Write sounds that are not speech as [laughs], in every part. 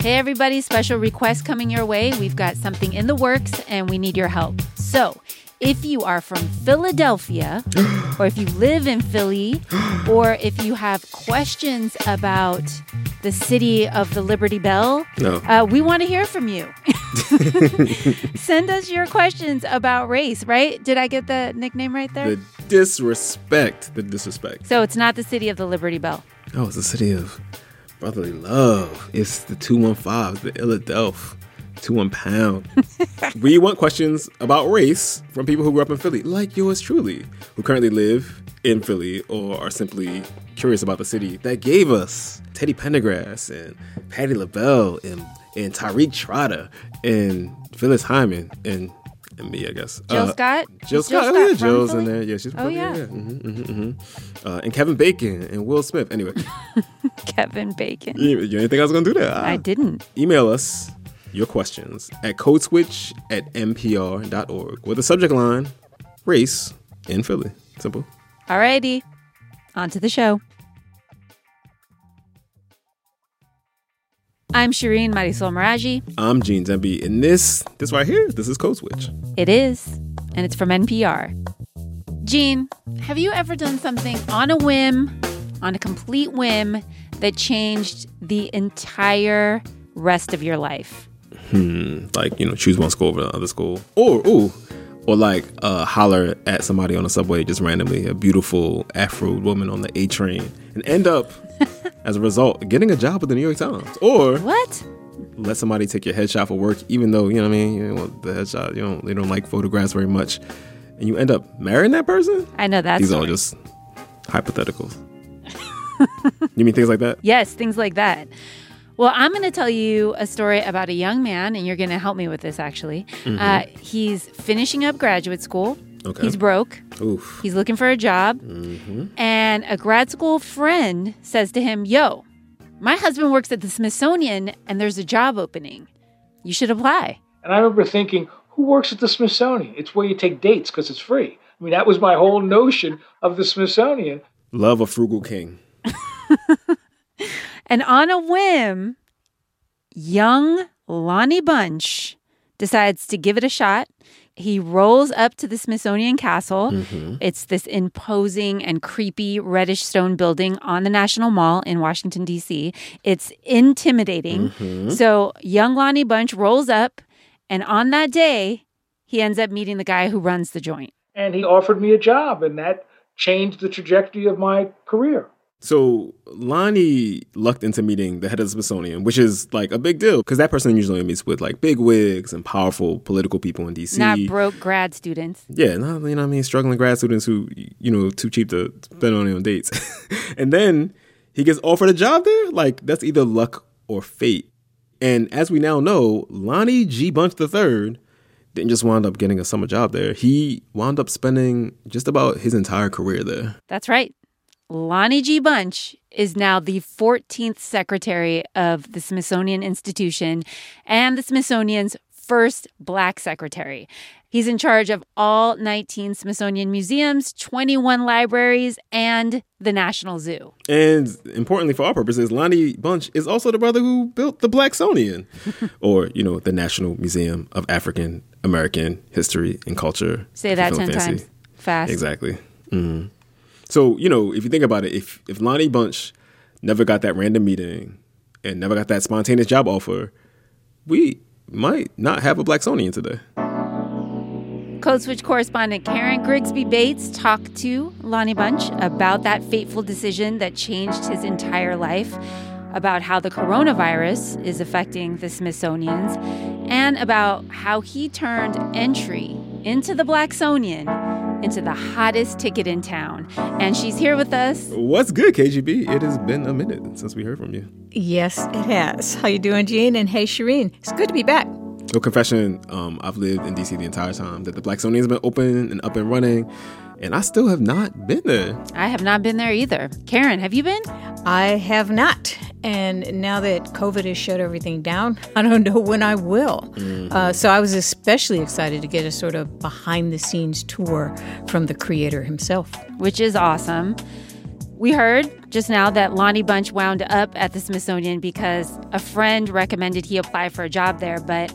Hey, everybody, special request coming your way. We've got something in the works and we need your help. So, if you are from Philadelphia, [gasps] or if you live in Philly, [gasps] or if you have questions about the city of the Liberty Bell, No. uh, we want to hear from you. [laughs] [laughs] Send us your questions about race, right? Did I get the nickname right there? The disrespect. The disrespect. so, it's not the city of the Liberty Bell. Oh, it's the city of brotherly love. It's the 215, the. Two one pound. [laughs] we want questions about race from people who grew up in Philly, like yours truly, who currently live in Philly or are simply curious about the city that gave us Teddy Pendergrass and Patti LaBelle and, and Tariq Trotter and Phyllis Hyman and, and me, I guess. Jill Uh, Scott? Jill Is Scott, oh, yeah, Jill's in there. Yeah, she's from Oh, Philly, yeah. hmm hmm hmm Uh, and Kevin Bacon and Will Smith. Anyway, [laughs] Kevin Bacon. you, you didn't think I was going to do that? I Ah. didn't. Email us your questions at codeswitch at npr.org with the subject line race in Philly. Simple. Alrighty, on to the show. I'm Shireen Marisol Meraji. I'm Gene Demby, and this, this right here, this is Code Switch. It is, and it's from NPR. Gene, have you ever done something on a whim, on a complete whim, that changed the entire rest of your life? Hmm, like, you know, choose one school over the other school. Or, ooh, or like uh, holler at somebody on the subway just randomly, a beautiful Afro woman on the A train, and end up, [laughs] as a result, getting a job with the New York Times. Or What? let somebody take your headshot for work, even though you know what I mean. You know, the headshot, you don't, they don't like photographs very much, and you end up marrying that person. I know that. These are all just hypotheticals. [laughs] you mean things like that? Yes, things like that. Well, I'm going to tell you a story about a young man, and you're going to help me with this actually. Uh, he's finishing up graduate school. Okay. He's broke. Oof. He's looking for a job. And a grad school friend says to him, Yo, my husband works at the Smithsonian and there's a job opening. You should apply. And I remember thinking, who works at the Smithsonian? It's where you take dates because it's free. I mean, that was my whole notion of the Smithsonian. Love a frugal king. [laughs] And on a whim, young Lonnie Bunch decides to give it a shot. He rolls up to the Smithsonian Castle. Mm-hmm. It's this imposing and creepy reddish stone building on the National Mall in Washington, D.C. It's intimidating. Mm-hmm. So, young Lonnie Bunch rolls up, and on that day, he ends up meeting the guy who runs the joint. And he offered me a job, and that changed the trajectory of my career. So Lonnie lucked into meeting the head of the Smithsonian, which is like a big deal because that person usually meets with like big wigs and powerful political people in DC. Not broke grad students. Yeah, no, you know what I mean? Struggling grad students who, you know, too cheap to spend money on dates. [laughs] and then he gets offered a job there? Like, that's either luck or fate. And as we now know, Lonnie G. Bunch III didn't just wind up getting a summer job there. He wound up spending just about his entire career there. That's right. Lonnie G. Bunch is now the 14th secretary of the Smithsonian Institution and the Smithsonian's first black secretary. He's in charge of all 19 Smithsonian museums, 21 libraries, and the National Zoo. And importantly for our purposes, Lonnie Bunch is also the brother who built the Blacksonian, [laughs] or, you know, the National Museum of African American History and Culture. Say that you're 10 feeling fancy. times fast. Exactly. hmm So you know, if you think about it, if if Lonnie Bunch never got that random meeting and never got that spontaneous job offer, we might not have a Blacksonian today. Code Switch correspondent Karen Grigsby Bates talked to Lonnie Bunch about that fateful decision that changed his entire life, about how the coronavirus is affecting the Smithsonian's, and about how he turned entry into the Blacksonian into the hottest ticket in town. And she's here with us. What's good, KGB? It has been a minute since we heard from you. Yes, it has. How you doing, Gene? And hey, Shireen. It's good to be back. No confession, um, I've lived in DC the entire time that the Blacksonian's been open and up and running, and I still have not been there. I have not been there either. Karen, have you been? I have not. And now that COVID has shut everything down, [laughs] I don't know when I will. Uh, so I was especially excited to get a sort of behind the scenes tour from the creator himself. Which is awesome. We heard just now that Lonnie Bunch wound up at the Smithsonian because a friend recommended he apply for a job there, but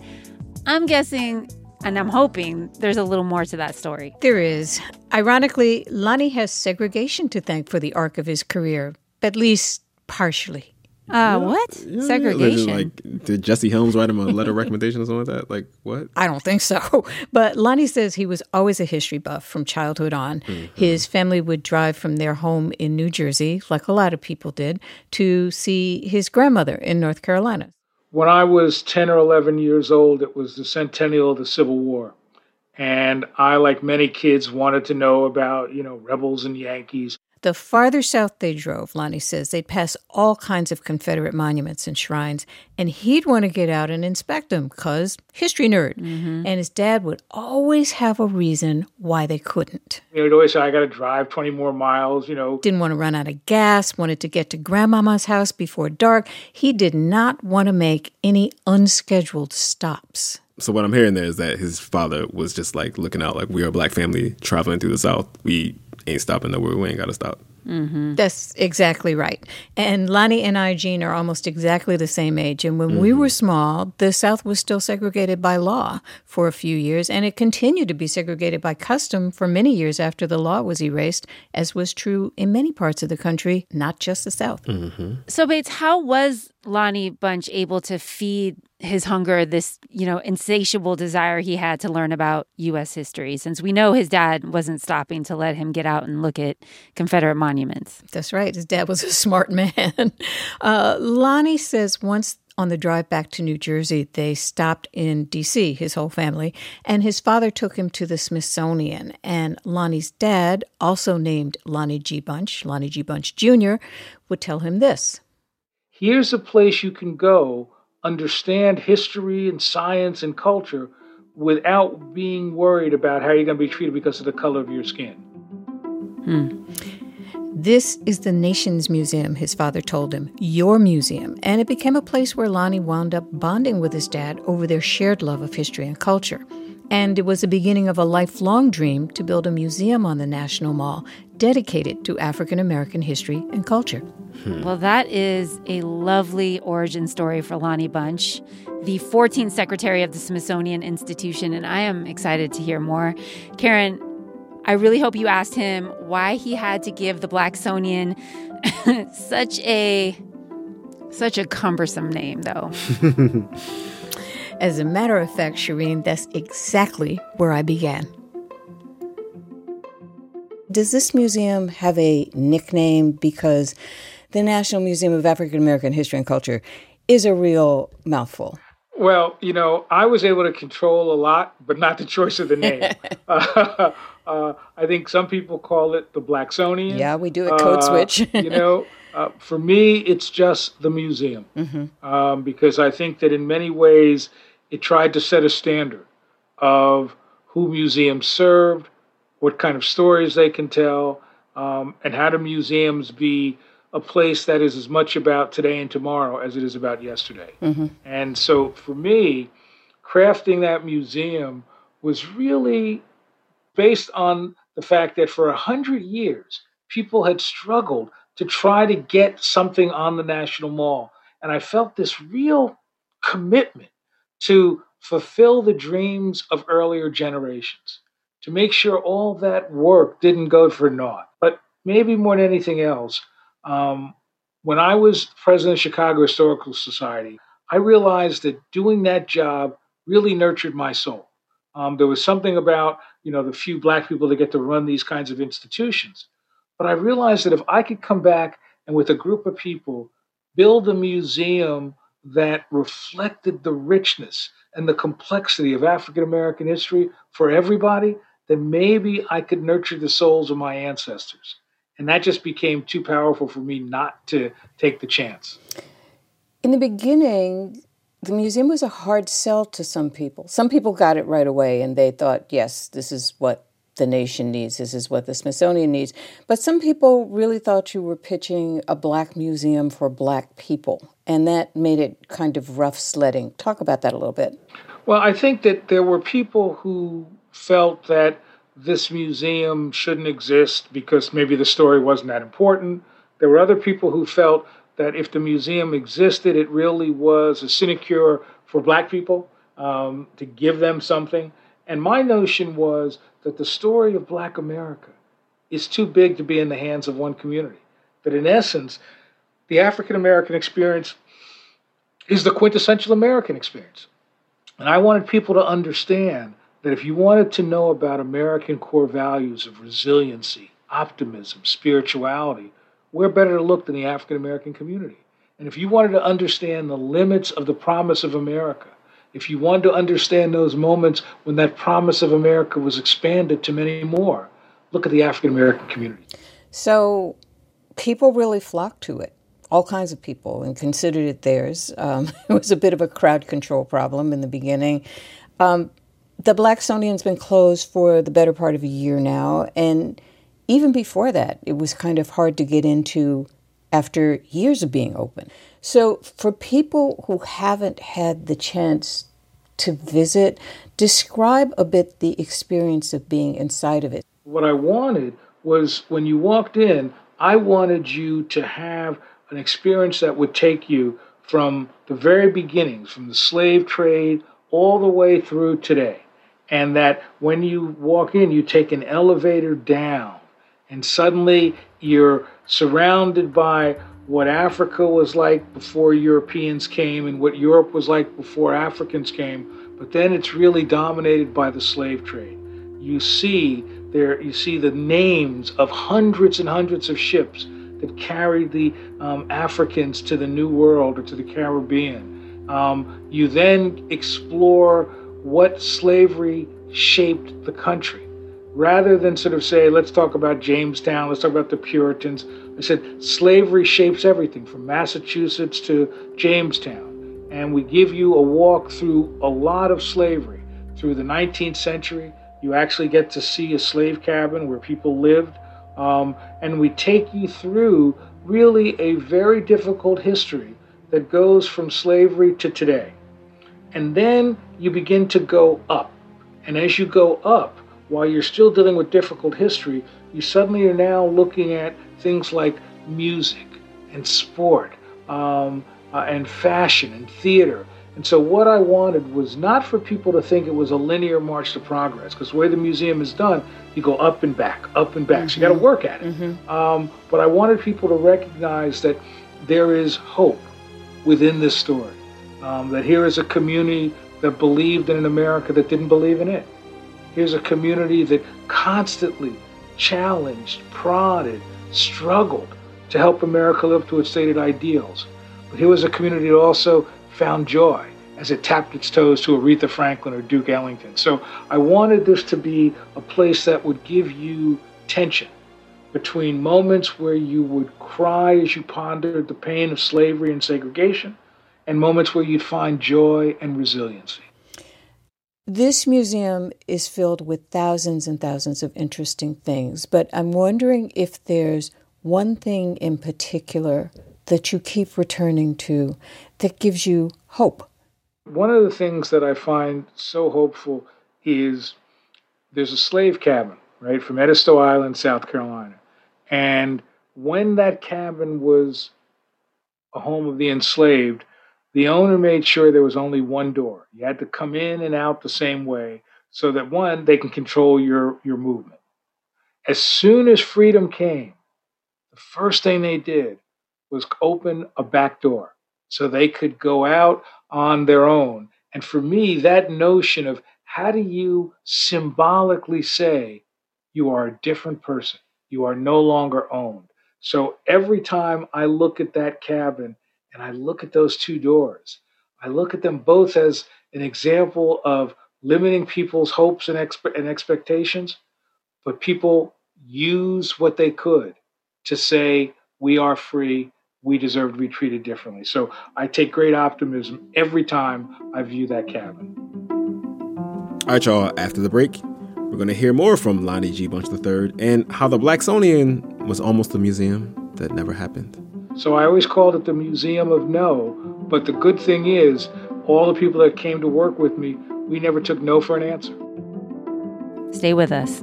I'm guessing and I'm hoping there's a little more to that story. There is. Ironically, Lonnie has segregation to thank for the arc of his career, at least partially. Uh, what? Yeah, Segregation. Like, did Jesse Helms write him a letter of recommendation or something like that? Like, what? [laughs] I don't think so. [laughs] But Lonnie says he was always a history buff from childhood on. His family would drive from their home in New Jersey, like a lot of people did, to see his grandmother in North Carolina. When I was 10 or 11 years old, it was the centennial of the Civil War. And I, like many kids, wanted to know about, you know, rebels and Yankees. The farther south they drove, Lonnie says, they'd pass all kinds of Confederate monuments and shrines, and he'd want to get out and inspect them because history nerd. Mm-hmm. And his dad would always have a reason why they couldn't. You know, he'd always say, I got to drive 20 more miles, you know. Didn't want to run out of gas, wanted to get to grandmama's house before dark. He did not want to make any unscheduled stops. So what I'm hearing there is that his father was just like looking out, like we are a black family traveling through the South. We ain't stopping nowhere. We ain't got to stop. Mm-hmm. That's exactly right. And Lonnie and I, Gene, are almost exactly the same age. And when we mm-hmm. were small, the South was still segregated by law for a few years, and it continued to be segregated by custom for many years after the law was erased, as was true in many parts of the country, not just the South. Mm-hmm. So, Bates, how was Lonnie Bunch able to feed his hunger, this, you know, insatiable desire he had to learn about U.S. history, since we know his dad wasn't stopping to let him get out and look at Confederate monuments? That's right. His dad was a [laughs] smart man. Uh, Lonnie says once on the drive back to New Jersey, they stopped in D.C., his whole family, and his father took him to the Smithsonian. And Lonnie's dad, also named Lonnie G. Bunch, Lonnie G. Bunch Jr., would tell him this. Here's a place you can go, understand history and science and culture without being worried about how you're going to be treated because of the color of your skin. Hmm. This is the nation's museum, his father told him, your museum. And it became a place where Lonnie wound up bonding with his dad over their shared love of history and culture. And it was the beginning of a lifelong dream to build a museum on the National Mall dedicated to African American history and culture. Hmm. Well, that is a lovely origin story for Lonnie Bunch, the 14th secretary of the Smithsonian Institution, and I am excited to hear more. Karen, I really hope you asked him why he had to give the Blacksonian [laughs] such a such a cumbersome name, though. [laughs] As a matter of fact, Shireen, that's exactly where I began. Does this museum have a nickname? Because the National Museum of African American History and Culture is a real mouthful. Well, you know, I was able to control a lot, but not the choice of the name. uh, [laughs] uh, I think some people call it the Blacksonian. Yeah, we do a code Uh, switch. you know, [laughs] uh, for me, it's just the museum. Um, because I think that in many ways it tried to set a standard of who museums served, what kind of stories they can tell, um, and how do museums be a place that is as much about today and tomorrow as it is about yesterday. And so for me, crafting that museum was really based on the fact that for a hundred years, people had struggled to try to get something on the National Mall. And I felt this real commitment to fulfill the dreams of earlier generations, to make sure all that work didn't go for naught. But maybe more than anything else, um, when I was president of Chicago Historical Society, I realized that doing that job really nurtured my soul. Um, there was something about you know the few black people that get to run these kinds of institutions, but I realized that if I could come back and with a group of people build a museum that reflected the richness and the complexity of African American history for everybody, then maybe I could nurture the souls of my ancestors. And that just became too powerful for me not to take the chance. In the beginning, the museum was a hard sell to some people. Some people got it right away and they thought, yes, this is what the nation needs, this is what the Smithsonian needs. But some people really thought you were pitching a black museum for black people, and that made it kind of rough sledding. Talk about that a little bit. Well, I think that there were people who felt that this museum shouldn't exist because maybe the story wasn't that important. There were other people who felt that if the museum existed, it really was a sinecure for black people um, to give them something. And my notion was that the story of black America is too big to be in the hands of one community. That in essence, the African American experience is the quintessential American experience. And I wanted people to understand that if you wanted to know about American core values of resiliency, optimism, spirituality, where better to look than the African American community? And if you wanted to understand the limits of the promise of America, if you want to understand those moments when that promise of America was expanded to many more, look at the African American community. So people really flocked to it all kinds of people and considered it theirs. Um, [laughs] it was a bit of a crowd control problem in the beginning. Um, the Blacksonian's been closed for the better part of a year now, and even before that, it was kind of hard to get into after years of being open. So, for people who haven't had the chance to visit, describe a bit the experience of being inside of it. What I wanted was when you walked in, I wanted you to have an experience that would take you from the very beginnings, from the slave trade all the way through today. And that when you walk in, you take an elevator down, and suddenly you're surrounded by what Africa was like before Europeans came and what Europe was like before Africans came. But then it's really dominated by the slave trade. You see there, you see the names of hundreds and hundreds of ships that carried the um, Africans to the New World or to the Caribbean. Um, you then explore what slavery shaped the country. Rather than sort of say, let's talk about Jamestown, let's talk about the Puritans, I said, slavery shapes everything from Massachusetts to Jamestown. And we give you a walk through a lot of slavery. Through the 19th century, you actually get to see a slave cabin where people lived. Um, and we take you through really a very difficult history that goes from slavery to today. And then you begin to go up. And as you go up, while you're still dealing with difficult history, you suddenly are now looking at things like music and sport um, uh, and fashion and theater and so, what I wanted was not for people to think it was a linear march to progress, because the way the museum is done, you go up and back, up and back. Mm-hmm. So, you got to work at it. Mm-hmm. Um, but I wanted people to recognize that there is hope within this story, um, that here is a community that believed in an America that didn't believe in it. Here's a community that constantly challenged, prodded, struggled to help America live to its stated ideals. But here was a community that also found joy as it tapped its toes to Aretha Franklin or Duke Ellington. So I wanted this to be a place that would give you tension between moments where you would cry as you pondered the pain of slavery and segregation and moments where you'd find joy and resiliency. This museum is filled with thousands and thousands of interesting things, but I'm wondering if there's one thing in particular that you keep returning to that gives you hope? One of the things that I find so hopeful is there's a slave cabin, right, from Edisto Island, South Carolina. And when that cabin was a home of the enslaved, the owner made sure there was only one door. You had to come in and out the same way so that one, they can control your, your movement. As soon as freedom came, the first thing they did was open a back door so they could go out on their own. And for me, that notion of how do you symbolically say you are a different person, you are no longer owned. So every time I look at that cabin and I look at those two doors, I look at them both as an example of limiting people's hopes and, and expectations, but people use what they could to say, we are free, we deserve to be treated differently. So I take great optimism every time I view that cabin. All right, y'all, after the break, we're going to hear more from Lonnie G. Bunch III and how the Blacksonian was almost a museum that never happened. So I always called it the Museum of No, but the good thing is, all the people that came to work with me, we never took no for an answer. Stay with us.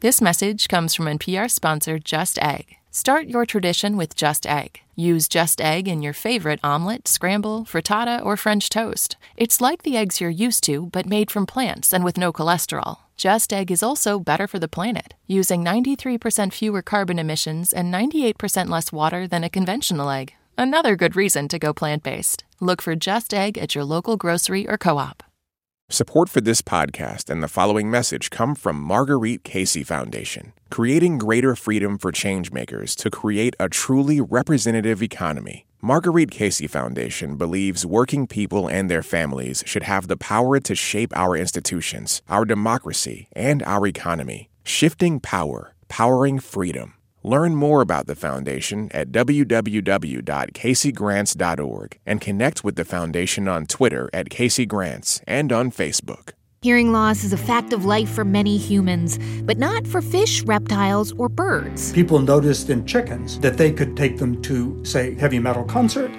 This message comes from NPR sponsor Just Egg. Start your tradition with Just Egg. Use Just Egg in your favorite omelet, scramble, frittata, or French toast. It's like the eggs you're used to, but made from plants and with no cholesterol. Just Egg is also better for the planet, using 93% fewer carbon emissions and 98% less water than a conventional egg. Another good reason to go plant based. Look for Just Egg at your local grocery or co op. Support for this podcast and the following message come from Marguerite Casey Foundation, creating greater freedom for changemakers to create a truly representative economy. Marguerite Casey Foundation believes working people and their families should have the power to shape our institutions, our democracy, and our economy. Shifting power, powering freedom. Learn more about the foundation at www.caseygrants.org and connect with the foundation on Twitter at Casey Grants and on Facebook. Hearing loss is a fact of life for many humans, but not for fish, reptiles, or birds. People noticed in chickens that they could take them to, say, heavy metal concert,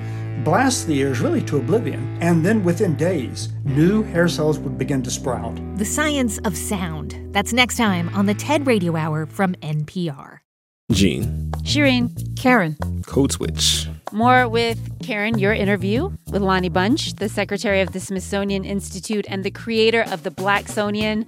blast the ears really to oblivion, and then within days, new hair cells would begin to sprout. The science of sound. That's next time on the TED Radio Hour from NPR. Gene. Shireen. Karen. Code Switch. More with Karen, your interview with Lonnie Bunch, the secretary of the Smithsonian Institute and the creator of the Blacksonian.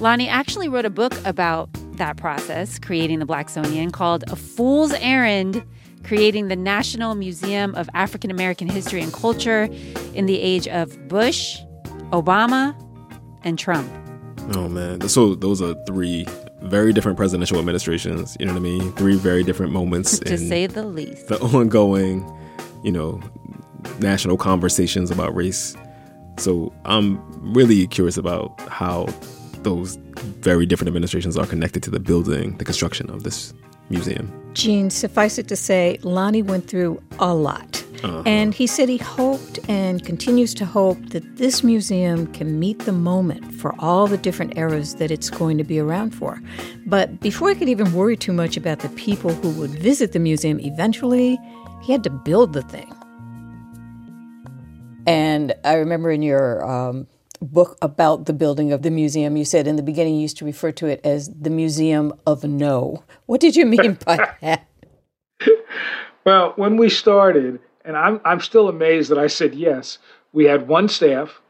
Lonnie actually wrote a book about that process, creating the Blacksonian, called A Fool's Errand Creating the National Museum of African American History and Culture in the Age of Bush, Obama, and Trump. Oh, man. So those are three very different presidential administrations. You know what I mean? Three very different moments. [laughs] to say the least. The ongoing, you know, national conversations about race. So I'm really curious about how those very different administrations are connected to the building, the construction of this museum. Gene, suffice it to say, Lonnie went through a lot. Uh-huh. And he said he hoped and continues to hope that this museum can meet the moment for all the different eras that it's going to be around for. But before he could even worry too much about the people who would visit the museum eventually, he had to build the thing. And I remember in your um, book about the building of the museum, you said in the beginning you used to refer to it as the Museum of No. What did you mean by [laughs] that? Well, when we started, and I'm, I'm still amazed that I said yes, we had one staff,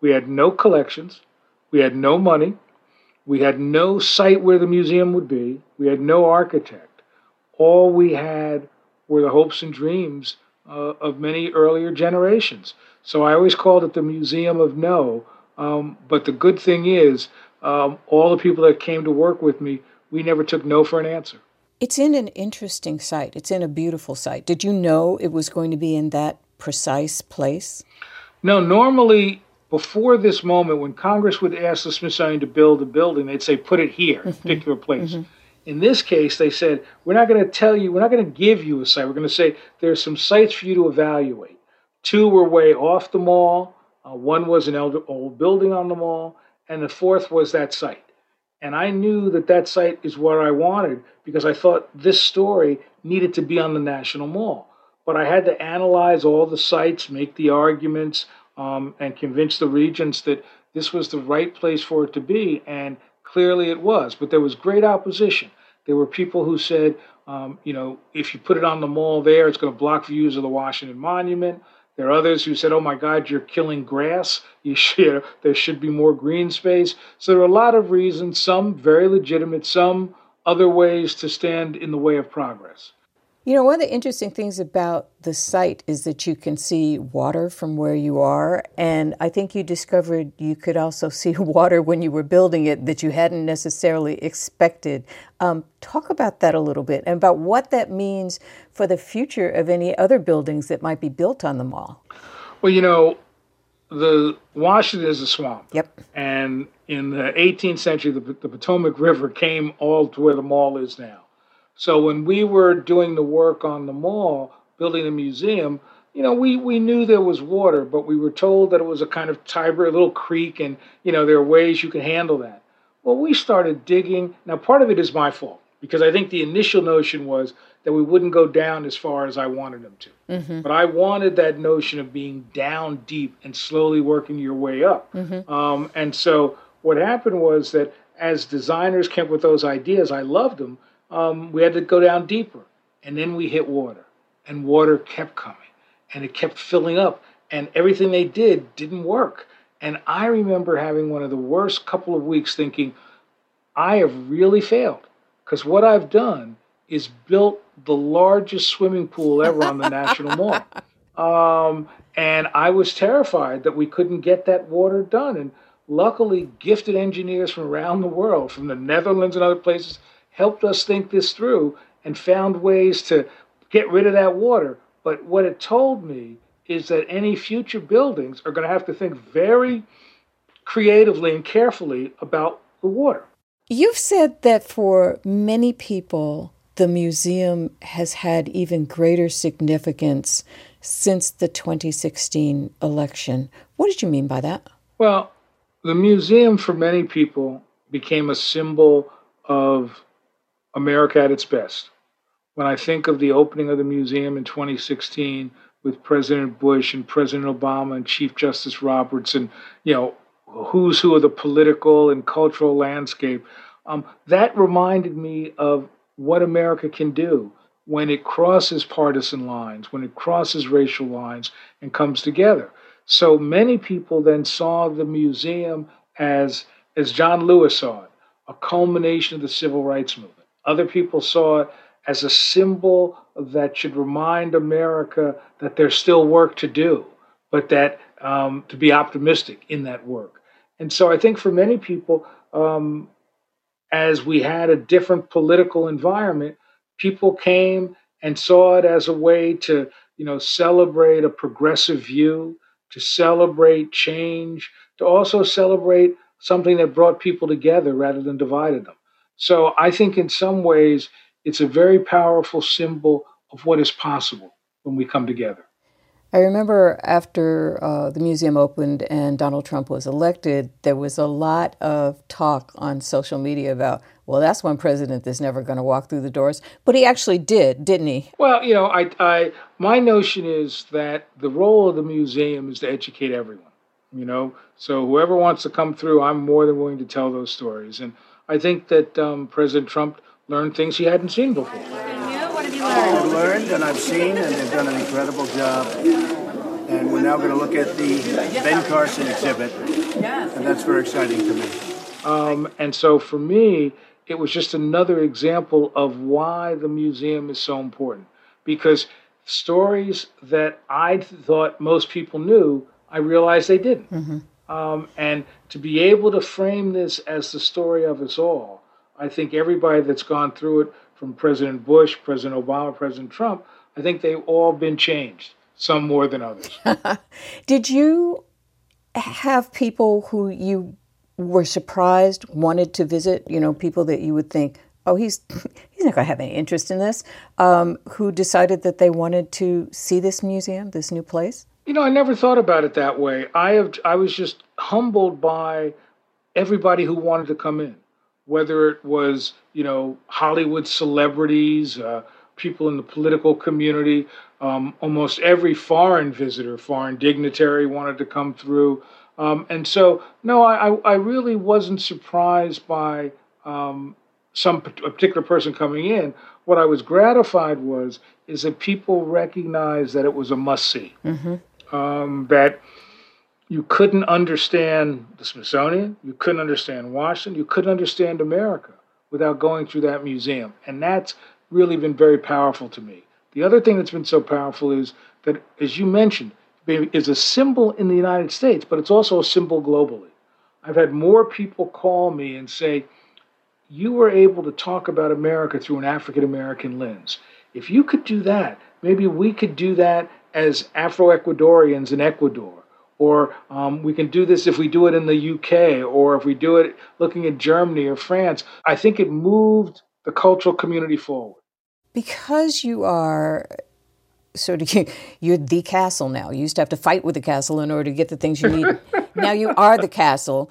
we had no collections, we had no money, we had no site where the museum would be, we had no architect. All we had were the hopes and dreams uh, of many earlier generations. So I always called it the Museum of No. Um, but the good thing is, um, all the people that came to work with me, we never took no for an answer. It's in an interesting site. It's in a beautiful site. Did you know it was going to be in that precise place? No, normally before this moment, when Congress would ask the Smithsonian to build a building, they'd say, put it here, mm-hmm. particular place. Mm-hmm. In this case, they said, we're not going to tell you, we're not going to give you a site. We're going to say, there's some sites for you to evaluate. Two were way off the mall, uh, one was an old building on the mall, and the fourth was that site. And I knew that that site is what I wanted because I thought this story needed to be on the National Mall. But I had to analyze all the sites, make the arguments, um, and convince the regents that this was the right place for it to be. And clearly it was. But there was great opposition. There were people who said, um, you know, if you put it on the mall there, it's going to block views of the Washington Monument. There are others who said, "Oh my God, you're killing grass. You [laughs] should, there should be more green space." So there are a lot of reasons, some very legitimate, some other ways to stand in the way of progress. You know, one of the interesting things about the site is that you can see water from where you are. And I think you discovered you could also [laughs] see water when you were building it that you hadn't necessarily expected. Um, talk about that a little bit and about what that means for the future of any other buildings that might be built on the mall. Well, you know, the Washington is a swamp. Yep. And in the 18th century, the, the Potomac River came all to where the mall is now. So when we were doing the work on the mall, building the museum, you know, we, we knew there was water, but we were told that it was a kind of Tiber, a little creek, and, you know, there are ways you can handle that. Well, we started digging. Now, part of it is my fault because I think the initial notion was that we wouldn't go down as far as I wanted them to. Mm-hmm. But I wanted that notion of being down deep and slowly working your way up. Mm-hmm. Um, and so what happened was that as designers came up with those ideas, I loved them. Um, we had to go down deeper, and then we hit water, and water kept coming, and it kept filling up, and everything they did didn't work. And I remember having one of the worst couple of weeks, thinking, I have really failed, because what I've done is built the largest swimming pool ever on the National Mall. [laughs] Um, and I was terrified that we couldn't get that water done. And luckily, gifted engineers from around the world, from the Netherlands and other places, helped us think this through and found ways to get rid of that water. But what it told me is that any future buildings are going to have to think very creatively and carefully about the water. You've said that for many people, the museum has had even greater significance since the 2016 election. What did you mean by that? Well, the museum for many people became a symbol of America at its best. When I think of the opening of the museum in 2016 with President Bush and President Obama and Chief Justice Roberts and, you know, who's who of the political and cultural landscape, um, that reminded me of what America can do when it crosses partisan lines, when it crosses racial lines and comes together. So many people then saw the museum as, as John Lewis saw it, a culmination of the civil rights movement. Other people saw it as a symbol that should remind America that there's still work to do, but that um, to be optimistic in that work. And so I think for many people, um, as we had a different political environment, people came and saw it as a way to, you know, celebrate a progressive view, to celebrate change, to also celebrate something that brought people together rather than divided them. So I think in some ways it's a very powerful symbol of what is possible when we come together. I remember after uh, the museum opened and Donald Trump was elected, there was a lot of talk on social media about, well, that's one president that's never going to walk through the doors. But he actually did, didn't he? Well, you know, I, I, my notion is that the role of the museum is to educate everyone. You know, so whoever wants to come through, I'm more than willing to tell those stories. And I think that um, President Trump learned things he hadn't seen before. I've learned and I've seen, and they've done an incredible job. And we're now going to look at the Ben Carson exhibit, and that's very exciting to me. Um, and so for me, it was just another example of why the museum is so important. Because stories that I thought most people knew, I realized they didn't. Mm-hmm. Um, and to be able to frame this as the story of us all, I think everybody that's gone through it from President Bush, President Obama, President Trump, I think they've all been changed, some more than others. [laughs] Did you have people who you were surprised wanted to visit? You know, people that you would think, oh, he's [laughs] he's not going to have any interest in this. Um, who decided that they wanted to see this museum, this new place? You know, I never thought about it that way. I have I was just humbled by everybody who wanted to come in whether it was you know Hollywood celebrities, uh, people in the political community, um, almost every foreign visitor, foreign dignitary wanted to come through, um, and so no, I, I really wasn't surprised by um, some a particular person coming in. What I was gratified was is that people recognized that it was a must see, mm-hmm. Um, that you couldn't understand the Smithsonian, you couldn't understand Washington, you couldn't understand America without going through that museum. And that's really been very powerful to me. The other thing that's been so powerful is that, as you mentioned, is a symbol in the United States, but it's also a symbol globally. I've had more people call me and say, You were able to talk about America through an African American lens. If you could do that, maybe we could do that as Afro Ecuadorians in Ecuador or um, we can do this if we do it in the UK, or if we do it looking at Germany or France. I think it moved the cultural community forward. Because you are sort of you're the castle now. You used to have to fight with the castle in order to get the things you need. [laughs] now you are the castle.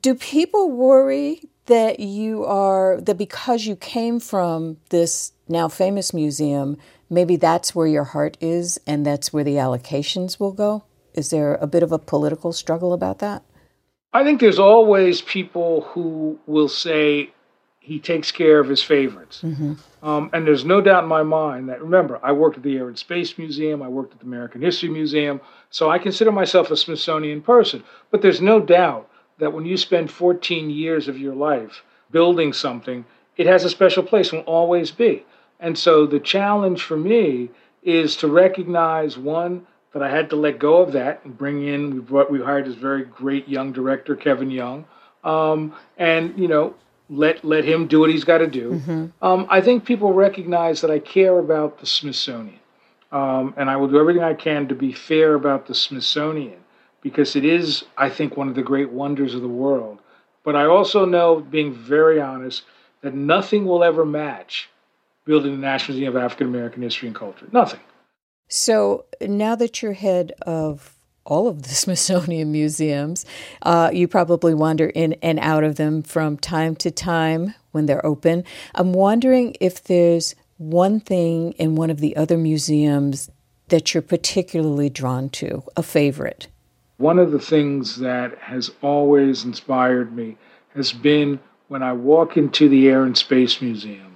Do people worry that you are that because you came from this now famous museum, maybe that's where your heart is and that's where the allocations will go? Is there a bit of a political struggle about that? I think there's always people who will say he takes care of his favorites. Mm-hmm. Um, and there's no doubt in my mind that, remember, I worked at the Air and Space Museum, I worked at the American History Museum, so I consider myself a Smithsonian person. But there's no doubt that when you spend 14 years of your life building something, it has a special place, and will always be. And so the challenge for me is to recognize one, that I had to let go of that and bring in. We brought, we hired this very great young director, Kevin Young, um, and you know let let him do what he's got to do. Mm-hmm. Um, I think people recognize that I care about the Smithsonian, um, and I will do everything I can to be fair about the Smithsonian because it is, I think, one of the great wonders of the world. But I also know, being very honest, that nothing will ever match building the National Museum of African American History and Culture. Nothing. So now that you're head of all of the [laughs] Smithsonian museums, uh, you probably wander in and out of them from time to time when they're open. I'm wondering if there's one thing in one of the other museums that you're particularly drawn to, a favorite. One of the things that has always inspired me has been when I walk into the Air and Space Museum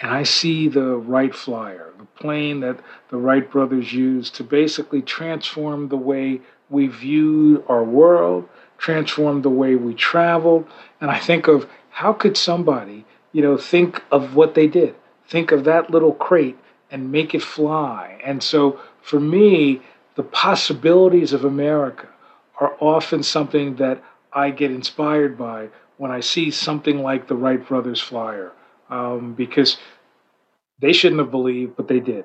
and I see the Wright Flyer, the plane that the Wright brothers used to basically transform the way we viewed our world, transform the way we traveled. And I think of how could somebody, you know, think of what they did, think of that little crate and make it fly. And so for me, the possibilities of America are often something that I get inspired by when I see something like the Wright brothers flyer um, because they shouldn't have believed, but they did.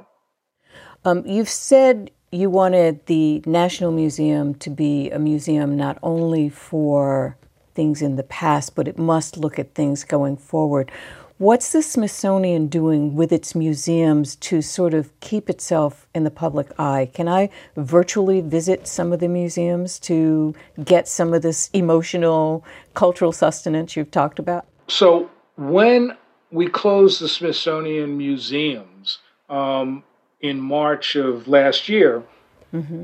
Um, you've said you wanted the National Museum to be a museum not only for things in the past, but it must look at things going forward. What's the Smithsonian doing with its museums to sort of keep itself in the public eye? Can I virtually visit some of the museums to get some of this emotional, cultural sustenance you've talked about? So, when we closed the Smithsonian museums um, in March of last year, mm-hmm.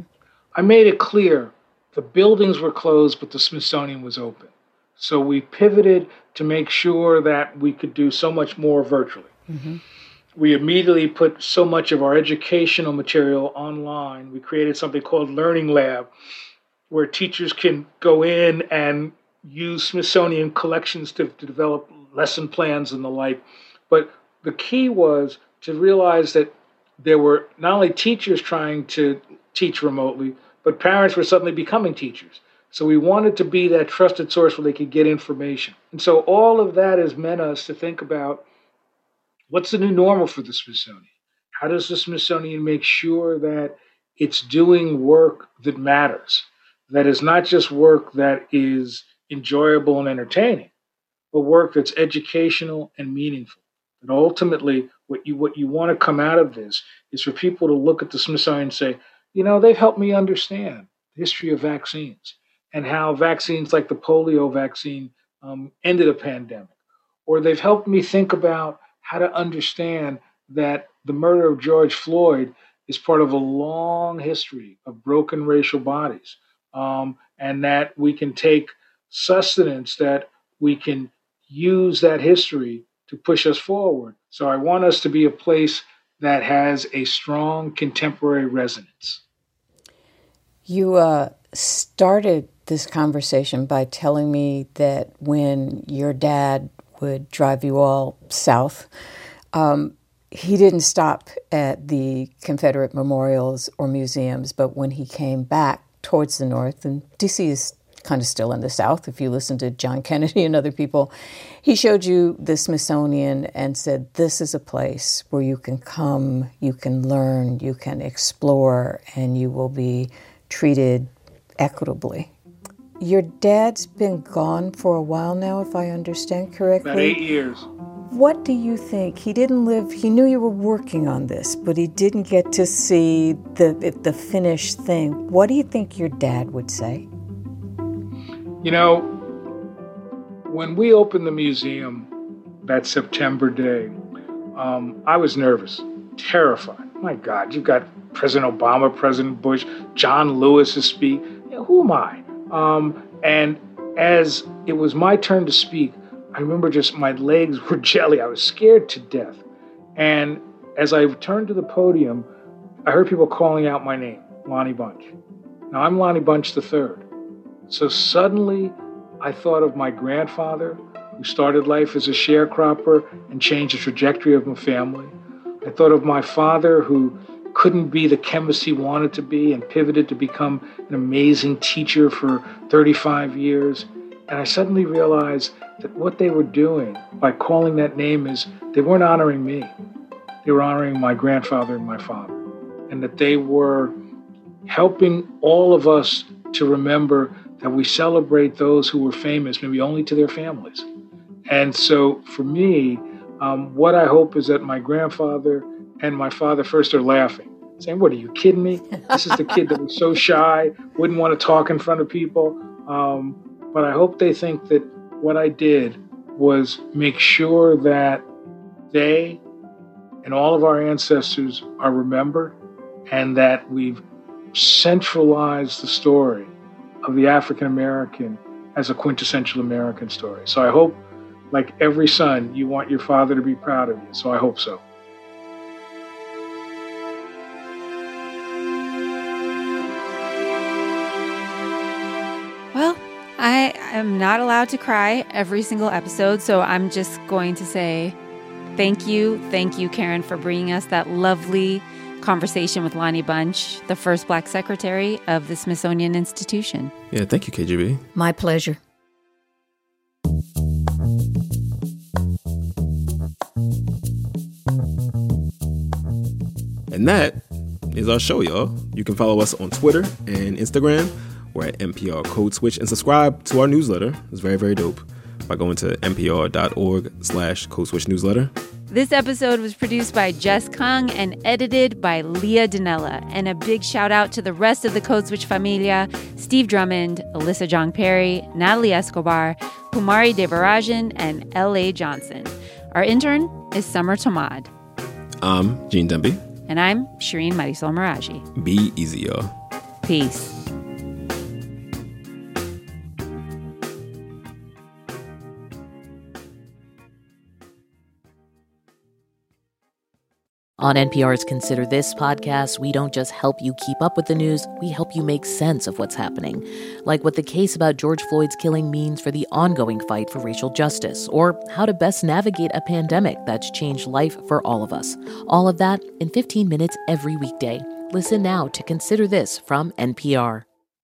I made it clear the buildings were closed, but the Smithsonian was open. So we pivoted to make sure that we could do so much more virtually. Mm-hmm. We immediately put so much of our educational material online. We created something called Learning Lab, where teachers can go in and use Smithsonian collections to, to develop lesson plans and the like. But the key was to realize that there were not only teachers trying to teach remotely, but parents were suddenly becoming teachers. So we wanted to be that trusted source where they could get information. And so all of that has meant us to think about what's the new normal for the Smithsonian? How does the Smithsonian make sure that it's doing work that matters? That is not just work that is enjoyable and entertaining, but work that's educational and meaningful. That ultimately, what you what you want to come out of this is for people to look at the Smithsonian and say, you know, they've helped me understand the history of vaccines and how vaccines like the polio vaccine um, ended a pandemic, or they've helped me think about how to understand that the murder of George Floyd is part of a long history of broken racial bodies, um, and that we can take sustenance that we can use that history to push us forward. So I want us to be a place that has a strong contemporary resonance. You uh, started this conversation by telling me that when your dad would drive you all south, um, he didn't stop at the Confederate memorials or museums, but when he came back towards the north, and DC is kind of still in the South, if you listen to John [laughs] Kennedy and other people, he showed you the Smithsonian and said, This is a place where you can come, you can learn, you can explore, and you will be treated equitably. Your dad's been gone for a while now, if I understand correctly. About eight years. What do you think? He didn't live, he knew you were working on this, but he didn't get to see the, the finished thing. What do you think your dad would say? You know, when we opened the museum that September day, um, I was nervous, terrified. My God, you've got President Obama, President Bush, John Lewis to speak. You know, who am I? Um, and as it was my turn to speak, I remember just my legs [laughs] were jelly. I was scared to death. And as I turned to the podium, I heard people calling out my name, Lonnie Bunch. Now I'm Lonnie Bunch III. So suddenly I thought of my grandfather, who started life as a sharecropper and changed the trajectory of my family. I thought of my father, who couldn't be the chemist he wanted to be and pivoted to become an amazing teacher for 35 years. And I suddenly realized that what they were doing by calling that name is they weren't honoring me. They were honoring my grandfather and my father. And that they were helping all of us to remember that we celebrate those who were famous, maybe only to their families. And so for me, um, what I hope is that my grandfather and my father first are laughing, saying, What are you kidding me? This is the kid that was so [laughs] shy, wouldn't want to talk in front of people. Um, but I hope they think that what I did was make sure that they and all of our ancestors are remembered and that we've centralized the story of the African American as a quintessential American story. So I hope, like every son, you want your father to be proud of you. So I hope so. Well, I am not allowed to cry every single episode, so I'm just going to say thank you. Thank you, Karen, for bringing us that lovely conversation with Lonnie Bunch, the first black secretary of the Smithsonian Institution. Yeah, thank you, KGB. My pleasure. And that is our show, y'all. You can follow us on Twitter and Instagram. We're at NPR Code Switch and subscribe to our newsletter. It's very, very dope by going to npr.org slash Code Switch newsletter. This episode was produced by Jess Kung and edited by Leah Donnella. And a big shout out to the rest of the Code Switch familia Steve Drummond, Alyssa Jeong Perry, Natalie Escobar, Kumari Devarajan, and L.A. Johnson. Our intern is Summer Thomad. I'm Gene Demby. And I'm Shereen Marisol Meraji. Be easy, y'all. Peace. On NPR's Consider This podcast, we don't just help you keep up with the news, we help you make sense of what's happening. Like what the case about George Floyd's killing means for the ongoing fight for racial justice, or how to best navigate a pandemic that's changed life for all of us. All of that in 15 minutes every weekday. Listen now to Consider This from NPR.